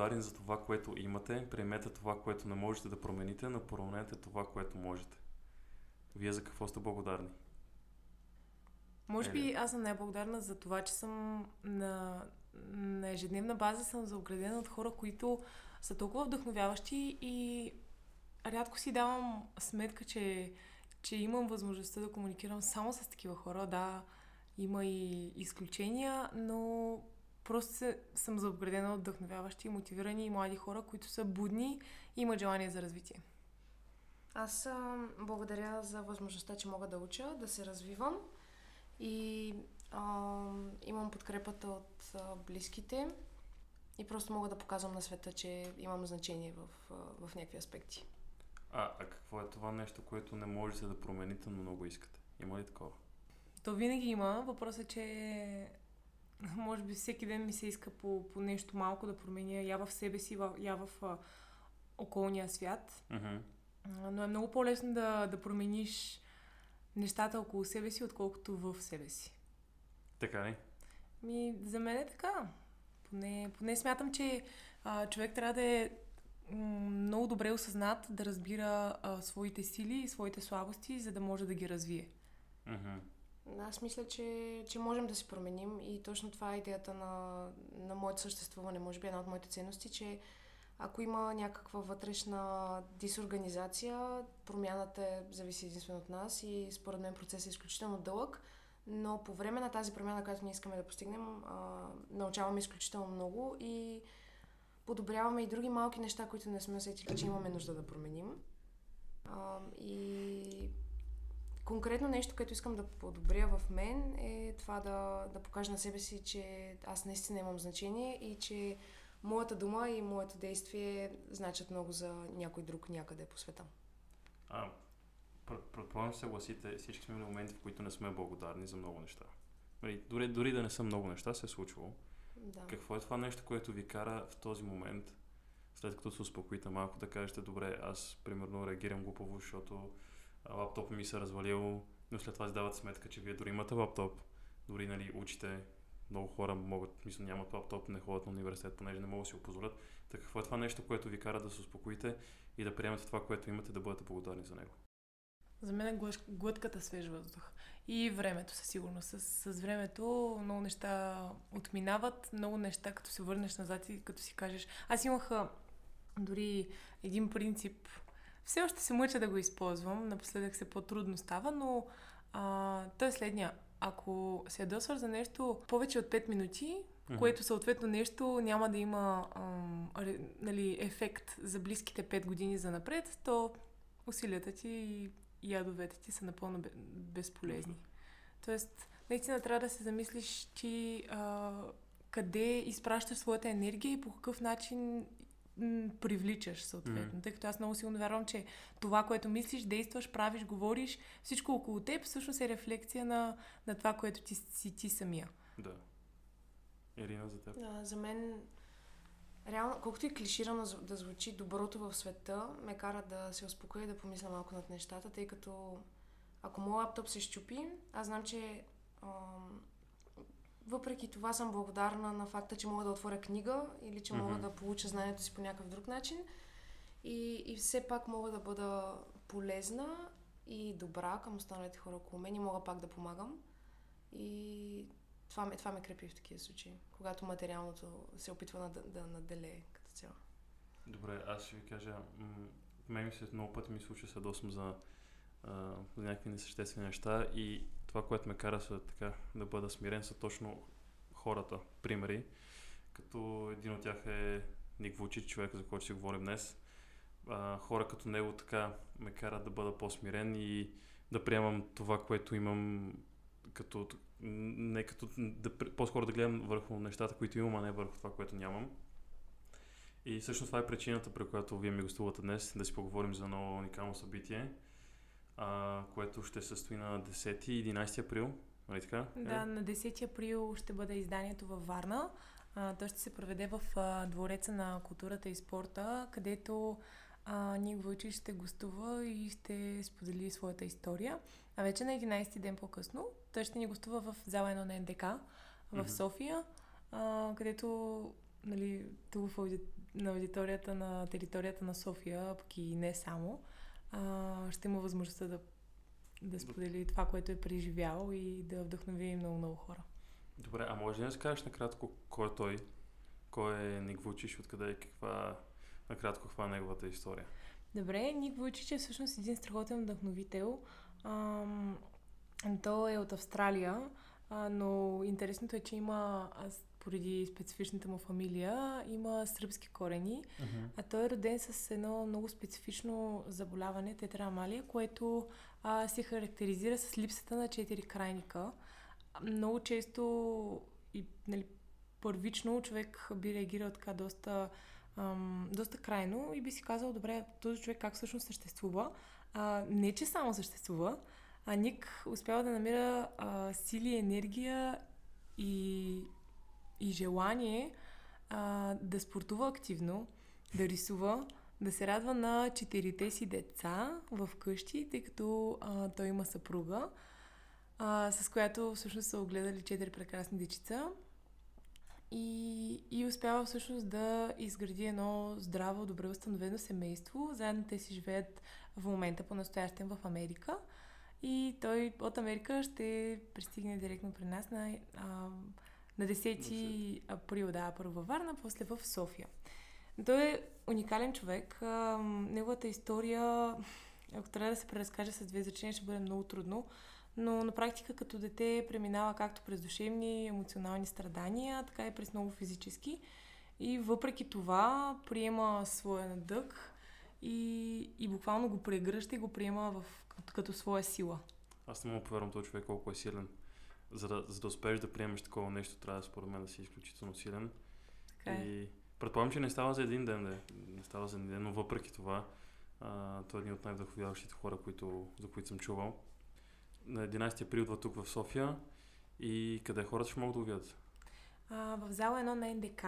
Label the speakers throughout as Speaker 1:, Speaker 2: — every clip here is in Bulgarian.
Speaker 1: благодарни за това, което имате, приемете това, което не можете да промените, но променете това, което можете. Вие за какво сте благодарни?
Speaker 2: Може би аз съм най-благодарна за това, че съм на, на ежедневна база съм заоградена от хора, които са толкова вдъхновяващи и рядко си давам сметка, че, че имам възможността да комуникирам само с такива хора. Да, има и изключения, но просто се, съм заобградена от вдъхновяващи, мотивирани и млади хора, които са будни и имат желание за развитие.
Speaker 3: Аз а, благодаря за възможността, че мога да уча, да се развивам и а, имам подкрепата от а, близките и просто мога да показвам на света, че имам значение в, а, в някакви аспекти.
Speaker 1: А, а какво е това нещо, което не можете да промените, но много искате? Има ли такова?
Speaker 2: То винаги има. Въпросът е, че може би всеки ден ми се иска по, по нещо малко да променя я в себе си, я в а, околния свят.
Speaker 1: Mm-hmm.
Speaker 2: Но е много по-лесно да, да промениш нещата около себе си, отколкото в себе си.
Speaker 1: Така ли?
Speaker 2: Ми, за мен е така. Поне, поне смятам, че а, човек трябва да е много добре осъзнат, да разбира а, своите сили и своите слабости, за да може да ги развие.
Speaker 1: Mm-hmm.
Speaker 3: Аз мисля, че, че можем да се променим и точно това е идеята на, на моето съществуване. Може би една от моите ценности, че ако има някаква вътрешна дисорганизация, промяната е, зависи единствено от нас и според мен процесът е изключително дълъг, но по време на тази промяна, която ние искаме да постигнем, а, научаваме изключително много и подобряваме и други малки неща, които не сме усетили, че имаме нужда да променим. А, и конкретно нещо, което искам да подобря в мен е това да, да покажа на себе си, че аз наистина имам значение и че моята дума и моето действие значат много за някой друг някъде по света.
Speaker 1: А, предполагам се съгласите, всички сме имали моменти, в които не сме благодарни за много неща. Нали, дори, дори да не са много неща, се е случвало.
Speaker 3: Да.
Speaker 1: Какво е това нещо, което ви кара в този момент, след като се успокоите малко, да кажете, добре, аз примерно реагирам глупаво, защото лаптопът ми се развалил, но след това си дават сметка, че вие дори имате лаптоп, дори нали, учите, много хора могат, мисля, нямат лаптоп, не ходят на университет, понеже не могат да си го позволят. Така какво е това нещо, което ви кара да се успокоите и да приемете това, което имате, да бъдете благодарни за него?
Speaker 2: За мен е глътката свеж въздух. И времето, със сигурност. С, с времето много неща отминават, много неща, като се върнеш назад и като си кажеш... Аз имах дори един принцип, все още се мъча да го използвам, напоследък се по-трудно става, но а, той е следния. Ако се ядосваш за нещо повече от 5 минути, mm-hmm. което съответно нещо няма да има ам, нали, ефект за близките 5 години за напред, то усилията ти и ядовете ти са напълно безполезни. Тоест, наистина трябва да се замислиш ти а, къде изпращаш своята енергия и по какъв начин привличаш съответно. Mm-hmm. Тъй като аз много силно вярвам, че това, което мислиш, действаш, правиш, говориш, всичко около теб всъщност е рефлекция на, на това, което ти си ти самия.
Speaker 1: Да. Ирина, за теб?
Speaker 3: Да, за мен реално, колкото и клиширано да звучи, доброто в света ме кара да се успокоя и да помисля малко над нещата, тъй като ако моят лаптоп се щупи, аз знам, че ам, въпреки това съм благодарна на факта, че мога да отворя книга или че mm-hmm. мога да получа знанието си по някакъв друг начин. И, и все пак мога да бъда полезна и добра към останалите хора около мен и мога пак да помагам. И това ме, това ме крепи в такива случаи, когато материалното се опитва да, да наделее като цяло.
Speaker 1: Добре, аз ще ви кажа, м- мен ми се много пъти ми случва се досъм за, а, за някакви несъществени неща и това, което ме кара са, така, да бъда смирен, са точно хората, примери. Като един от тях е Ник Вучич, човек, за който си говорим днес. А, хора като него така ме карат да бъда по-смирен и да приемам това, което имам като, не като, да, по-скоро да гледам върху нещата, които имам, а не върху това, което нямам. И всъщност това е причината, при която вие ми гостувате днес, да си поговорим за едно уникално събитие, а, което ще се състои на 10 и 11 април. Нали така?
Speaker 2: Да, е? на 10 април ще бъде изданието във Варна. А, то ще се проведе в а, Двореца на културата и спорта, където а, Ник Войчич ще гостува и ще сподели своята история. А вече на 11 ден по-късно той ще ни гостува в зала 1 на НДК в mm-hmm. София, а, където нали, тук в ауди... на аудиторията на територията на София, пък и не само, а, ще има възможността да, да сподели това, което е преживял и да вдъхнови много-много хора.
Speaker 1: Добре, а може ли да скажеш накратко кой е той? Кой е Ник Вучиш, откъде е каква, накратко каква е неговата история?
Speaker 2: Добре, Ник Вучич е всъщност един страхотен вдъхновител. Ам, той е от Австралия, а, но интересното е, че има, поради специфичната му фамилия, има сръбски корени,
Speaker 1: Uh-huh.
Speaker 2: а той е роден с едно много специфично заболяване, тетрамалия, което а, се характеризира с липсата на четири крайника. Много често и нали, първично човек би реагирал така доста, ам, доста крайно и би си казал, добре, този човек как всъщност съществува. А, не, че само съществува, а Ник успява да намира а, сили, енергия и, и желание а, да спортува активно, да рисува, да се радва на четирите си деца в къщи, тъй като а, той има съпруга, а, с която всъщност са огледали четири прекрасни дечица. И, и успява всъщност да изгради едно здраво, добре установено семейство. Заедно те си живеят в момента по-настоящен в Америка. И той от Америка ще пристигне директно при нас на, а, на 10 април, да, първо във Варна, после в София. Той е уникален човек. Неговата история, ако трябва да се преразкаже с две изречения, ще бъде много трудно. Но на практика като дете преминава както през душевни, емоционални страдания, така и през много физически. И въпреки това приема своя надък и, и буквално го прегръща и го приема в, като, като своя сила.
Speaker 1: Аз не мога да повярвам този човек колко е силен. За да, за да успееш да приемеш такова нещо, трябва според мен да си изключително силен.
Speaker 2: Така е.
Speaker 1: И предполагам, че не става за един ден, да. е. Не става за един ден, но въпреки това, а, той е един от най-вдъхновяващите хора, които, за които съм чувал. На 11 април идва тук в София и къде хората ще могат да го видят?
Speaker 2: А, в зала 1 на НДК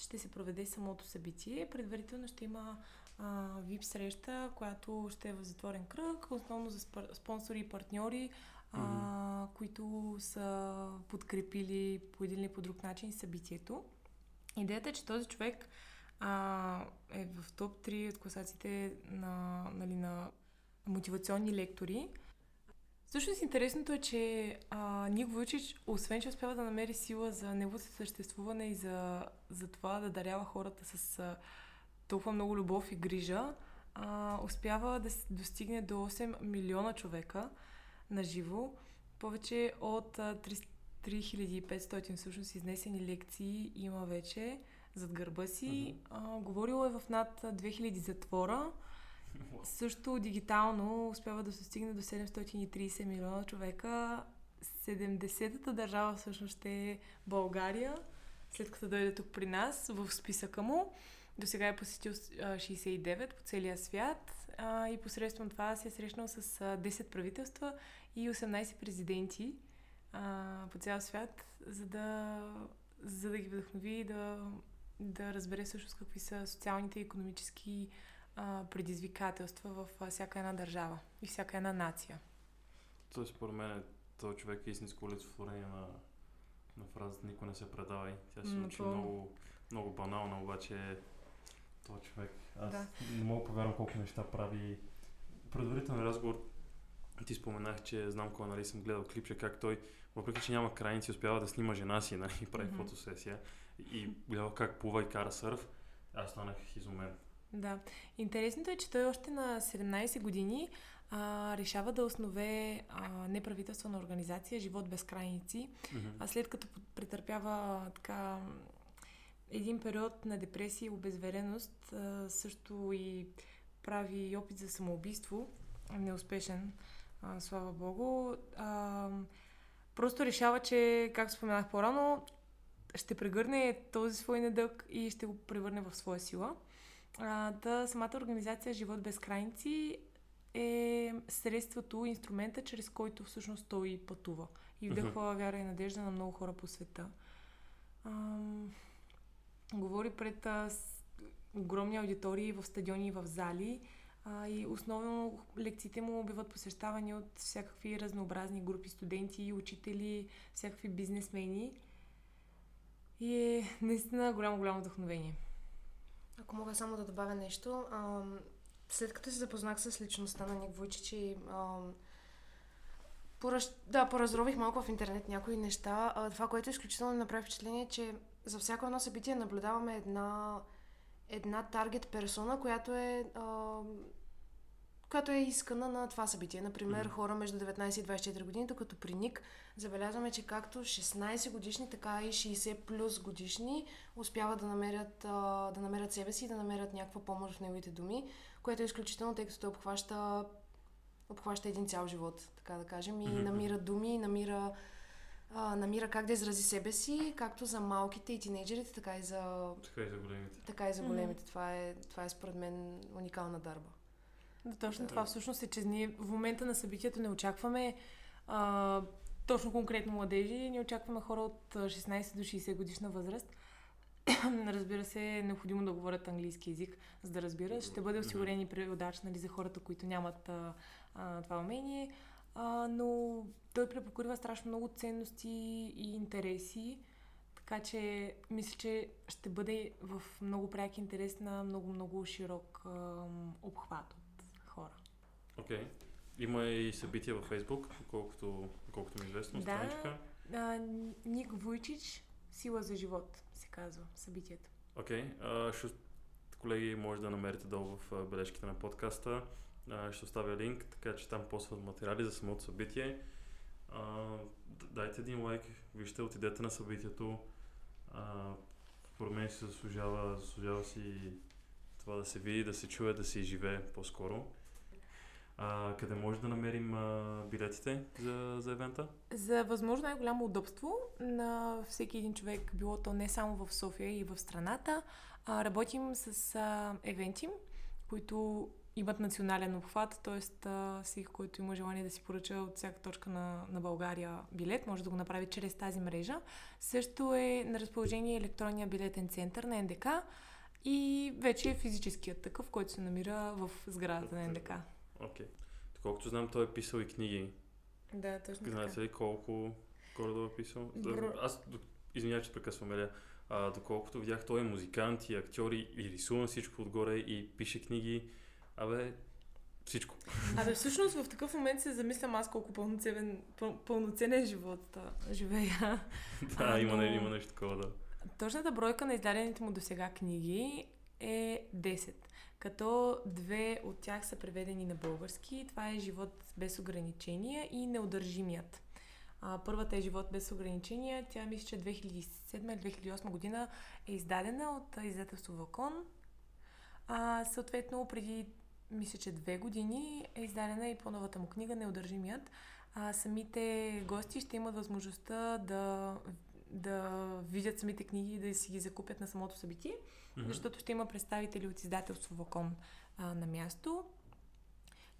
Speaker 2: ще се проведе самото събитие. Предварително ще има VIP среща, която ще е в затворен кръг, основно за спонсори и партньори, а, които са подкрепили по един или по друг начин събитието. Идеята е, че този човек а, е в топ 3 от класациите на, нали, на мотивационни лектори. Всъщност интересното е, че а, Ник Вучич, освен че успява да намери сила за неговото съществуване и за, за това да дарява хората с а, толкова много любов и грижа, а, успява да достигне до 8 милиона човека на живо. Повече от а, 3 3500 всъщност изнесени лекции има вече зад гърба си. А, говорил е в над 2000 затвора. Също дигитално успява да се стигне до 730 милиона човека. 70-та държава всъщност ще е България, след като дойде тук при нас в списъка му. До сега е посетил а, 69 по целия свят а, и посредством това се е срещнал с а, 10 правителства и 18 президенти а, по цял свят, за да, за да ги вдъхнови и да, да разбере всъщност какви са социалните и економически а, предизвикателства в всяка една държава и всяка една нация.
Speaker 1: Той според мен е този човек е истинско олицетворение на, на фразата никой не се предавай. Тя се звучи
Speaker 2: Напълно.
Speaker 1: много, много банална, обаче този човек. Аз
Speaker 2: Да.
Speaker 1: не мога да повярвам колко неща прави. Предварителен разговор ти споменах, че знам кой, нали, съм гледал клипче, как той, въпреки че няма крайници, успява да снима жена си, нали, и прави
Speaker 2: Мгм.
Speaker 1: фотосесия. И гледал как плува и кара сърф. Аз станах изумен.
Speaker 2: Да. Интересното е, че той още на 17 години а, решава да основе а, неправителствена организация Живот без крайници.
Speaker 1: Мгм.
Speaker 2: А след като претърпява така един период на депресия и обезвереност, а, също и прави опит за самоубийство, неуспешен, а, слава богу. А, просто решава, че, както споменах по-рано, ще прегърне този свой недък и ще го превърне в своя сила. А, да, самата организация Живот без крайници е средството, инструмента, чрез който всъщност той пътува и вдъхва вяра и надежда на много хора по света. Ам, говори пред а, с, огромни аудитории в стадиони и в зали а, и основно лекциите му биват посещавани от всякакви разнообразни групи студенти, учители, всякакви бизнесмени. и е наистина голямо, голямо вдъхновение.
Speaker 3: Ако мога само да добавя нещо, ам, след като се запознах с личността на Ник Войчич и ам, поръщ... да, поразрових малко в интернет някои неща, а, това, което изключително направи впечатление, е, че за всяко едно събитие наблюдаваме една, една таргет персона, която е ам, която е искана на това събитие. Например,
Speaker 1: Мгм.
Speaker 3: хора между 19 и 24 години, докато при Ник забелязваме, че както 16 годишни, така и 60 плюс годишни успяват да намерят, а, да намерят себе си и да намерят някаква помощ в неговите думи, което е изключително, тъй като той обхваща, обхваща един цял живот, така да кажем, и
Speaker 1: Мгм.
Speaker 3: намира думи, намира, а, намира как да изрази себе си, както за малките и тинейджерите, така и за,
Speaker 1: Така и за големите.
Speaker 3: така и за големите. Това, е, това е според мен уникална дарба.
Speaker 2: Да, точно
Speaker 1: Да.
Speaker 2: това всъщност е, че ние в момента на събитието не очакваме а, точно конкретно младежи, не очакваме хора от а, 16 до 60 годишна възраст. Разбира се, е необходимо да говорят английски язик, за да разбират. Ще бъде осигурен и преводач нали, за хората, които нямат а, а, това умение. А, но той препокрива страшно много ценности и интереси. Така че мисля, че ще бъде в много пряк интерес на много-много широк ам, обхват от хора.
Speaker 1: Окей. Има и събития във Фейсбук, колкото, колкото ми е известно,
Speaker 2: Да.
Speaker 1: страничка.
Speaker 2: А, Ник Вуйчич, Сила за живот, се казва събитието.
Speaker 1: Окей. А, ще, колеги, може да намерите долу в а, бележките на подкаста. Ще оставя линк, така че там постват материали за самото събитие. А, дайте един лайк, вижте, отидете на събитието. Според мен си заслужава, заслужава си това да се види, да се чуе, да се изживее по-скоро. А, къде може да намерим а, билетите за, за евента?
Speaker 2: За възможно най-голямо удобство на всеки един човек, било то не само в София и в страната, а, работим с а, евенти, които имат национален обхват, т.е. всеки, който има желание да си поръча от всяка точка на, на България билет, може да го направи чрез тази мрежа. Също е на разположение електронния билетен център на НДК и вече е физическият такъв, който се намира в сградата на НДК.
Speaker 1: Окей. Доколкото знам, той е писал и книги.
Speaker 2: Да, точно
Speaker 1: Знаете ли колко горе е писал?
Speaker 2: Бро-
Speaker 1: Аз, извинявай, че прекъсвам, Еля. А, доколкото видях, той е музикант и актьор и, и рисува всичко отгоре и пише книги. Абе, всичко.
Speaker 2: Абе, всъщност в такъв момент се замислям аз колко пълноценен, пъл, пълноценен живот а, живея.
Speaker 1: да,
Speaker 2: А,
Speaker 1: има,
Speaker 2: но-
Speaker 1: не, има нещо такова, да.
Speaker 2: Точната бройка на издадените му до сега книги е 10, като две от тях са преведени на български. Това е Живот без ограничения и Неудържимият. А, първата е Живот без ограничения. Тя мисля, че 2007-2008 година е издадена от издателство Вакон. А, съответно, преди мисля, че две години е издадена и по-новата му книга Неудържимият. А, самите гости ще имат възможността да, да видят самите книги и да си ги закупят на самото събитие,
Speaker 1: Мгм.
Speaker 2: защото ще има представители от издателство Вакон а, на място.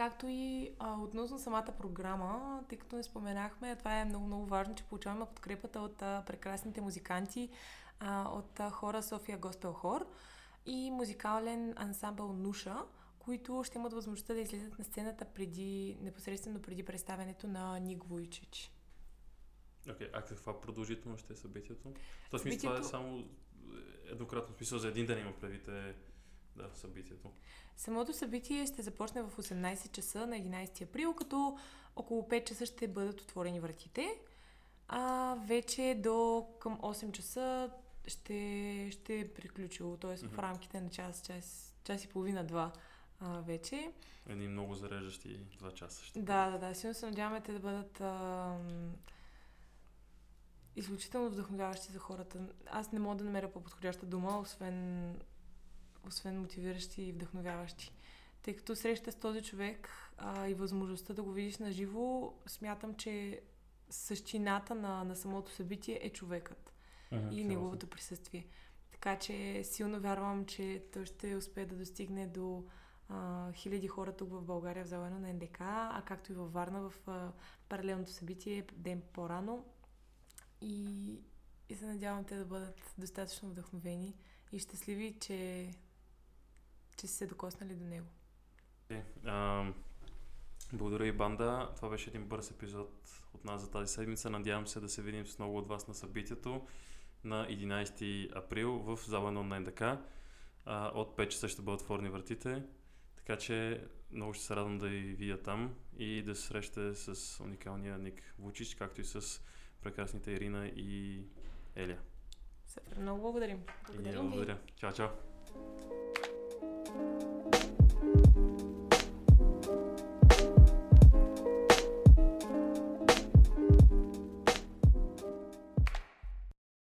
Speaker 2: Както и а, относно самата програма, тъй като не споменахме, това е много, много важно, че получаваме подкрепата от а, прекрасните музиканти, а, от а, хора София Госпел Хор и музикален ансамбъл Нуша, които ще имат възможността да излезат на сцената преди, непосредствено преди представянето на Ник Вуйчич.
Speaker 1: Окей, а каква продължителност ще е събитието? В смисъл това е само еднократно смисъл за един ден има предвид да, събитието.
Speaker 2: Самото събитие ще започне в 18 часа на 11 април, като около 5 часа ще бъдат отворени вратите. А вече до към 8 часа ще, ще е приключило, т.е. в
Speaker 1: Мгм.
Speaker 2: рамките на час, час, час и половина, два а, вече.
Speaker 1: Едни много зареждащи два часа ще.
Speaker 2: Да, да, да. Силно се надяваме те да бъдат ам, изключително вдъхновяващи за хората. Аз не мога да намеря по-подходяща дума, освен, освен мотивиращи и вдъхновяващи. Тъй като среща с този човек а, и възможността да го видиш на живо, смятам, че същината на, на самото събитие е човекът
Speaker 1: Мгм,
Speaker 2: и неговото присъствие. Така че силно вярвам, че той ще успее да достигне до а, хиляди хора тук в България в зала на НДК, а както и във Варна в а, паралелното събитие ден по-рано. И, и се надявам те да бъдат достатъчно вдъхновени и щастливи, че, че са се докоснали до него.
Speaker 1: Окей, ам, Благодаря и банда. Това беше един бърз епизод от нас за тази седмица. Надявам се да се видим с много от вас на събитието. на 11 април в зала на онлайн. А, от 5 часа ще бъдат отворени вратите, така че много ще се радвам да ви видя там и да се срещате с уникалния Ник Вучич, както и с прекрасните Ирина и Елия.
Speaker 2: Супер, много благодарим.
Speaker 1: И
Speaker 3: Благодарим ви.
Speaker 1: благодаря. Чао, чао. Thank you.